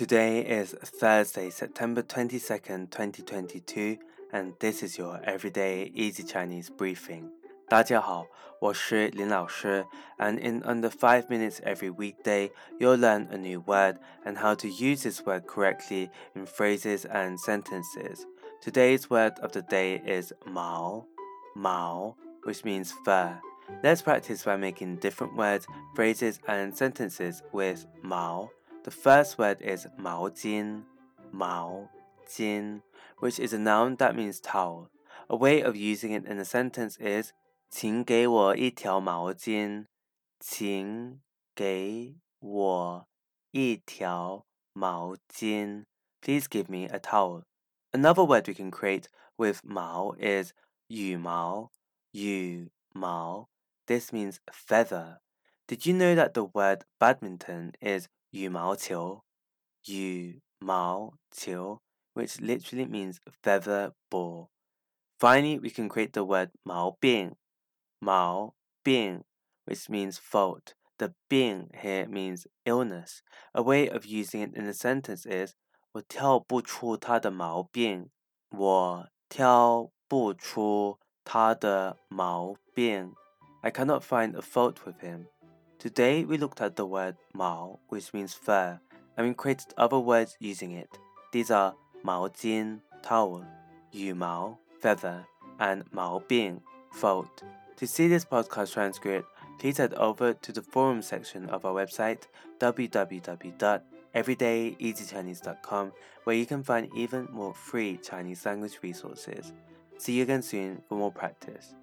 Today is Thursday, September 22nd, 2022, and this is your everyday easy Chinese briefing. 大家好，我是林老师, and in under 5 minutes every weekday, you'll learn a new word and how to use this word correctly in phrases and sentences. Today's word of the day is mao, mao, which means fur. Let's practice by making different words, phrases, and sentences with mao. The first word is 毛巾,毛巾, which is a noun that means towel. A way of using it in a sentence is 请给我一条毛巾，请给我一条毛巾. Please give me a towel. Another word we can create with 毛 is 羽毛,羽毛. This means feather. Did you know that the word badminton is 羽毛球,羽毛球, which literally means feather ball. Finally, we can create the word 毛病,毛病, which means fault. The 病 here means illness. A way of using it in a sentence is 我挑不出他的毛病。我挑不出他的毛病。I cannot find a fault with him. Today we looked at the word Mao, which means fur, and we created other words using it. These are Mao Jin, towel, Yu Mao, feather, and Mao Bing, fold. To see this podcast transcript, please head over to the forum section of our website www.everydayeasychinese.com where you can find even more free Chinese language resources. See you again soon for more practice.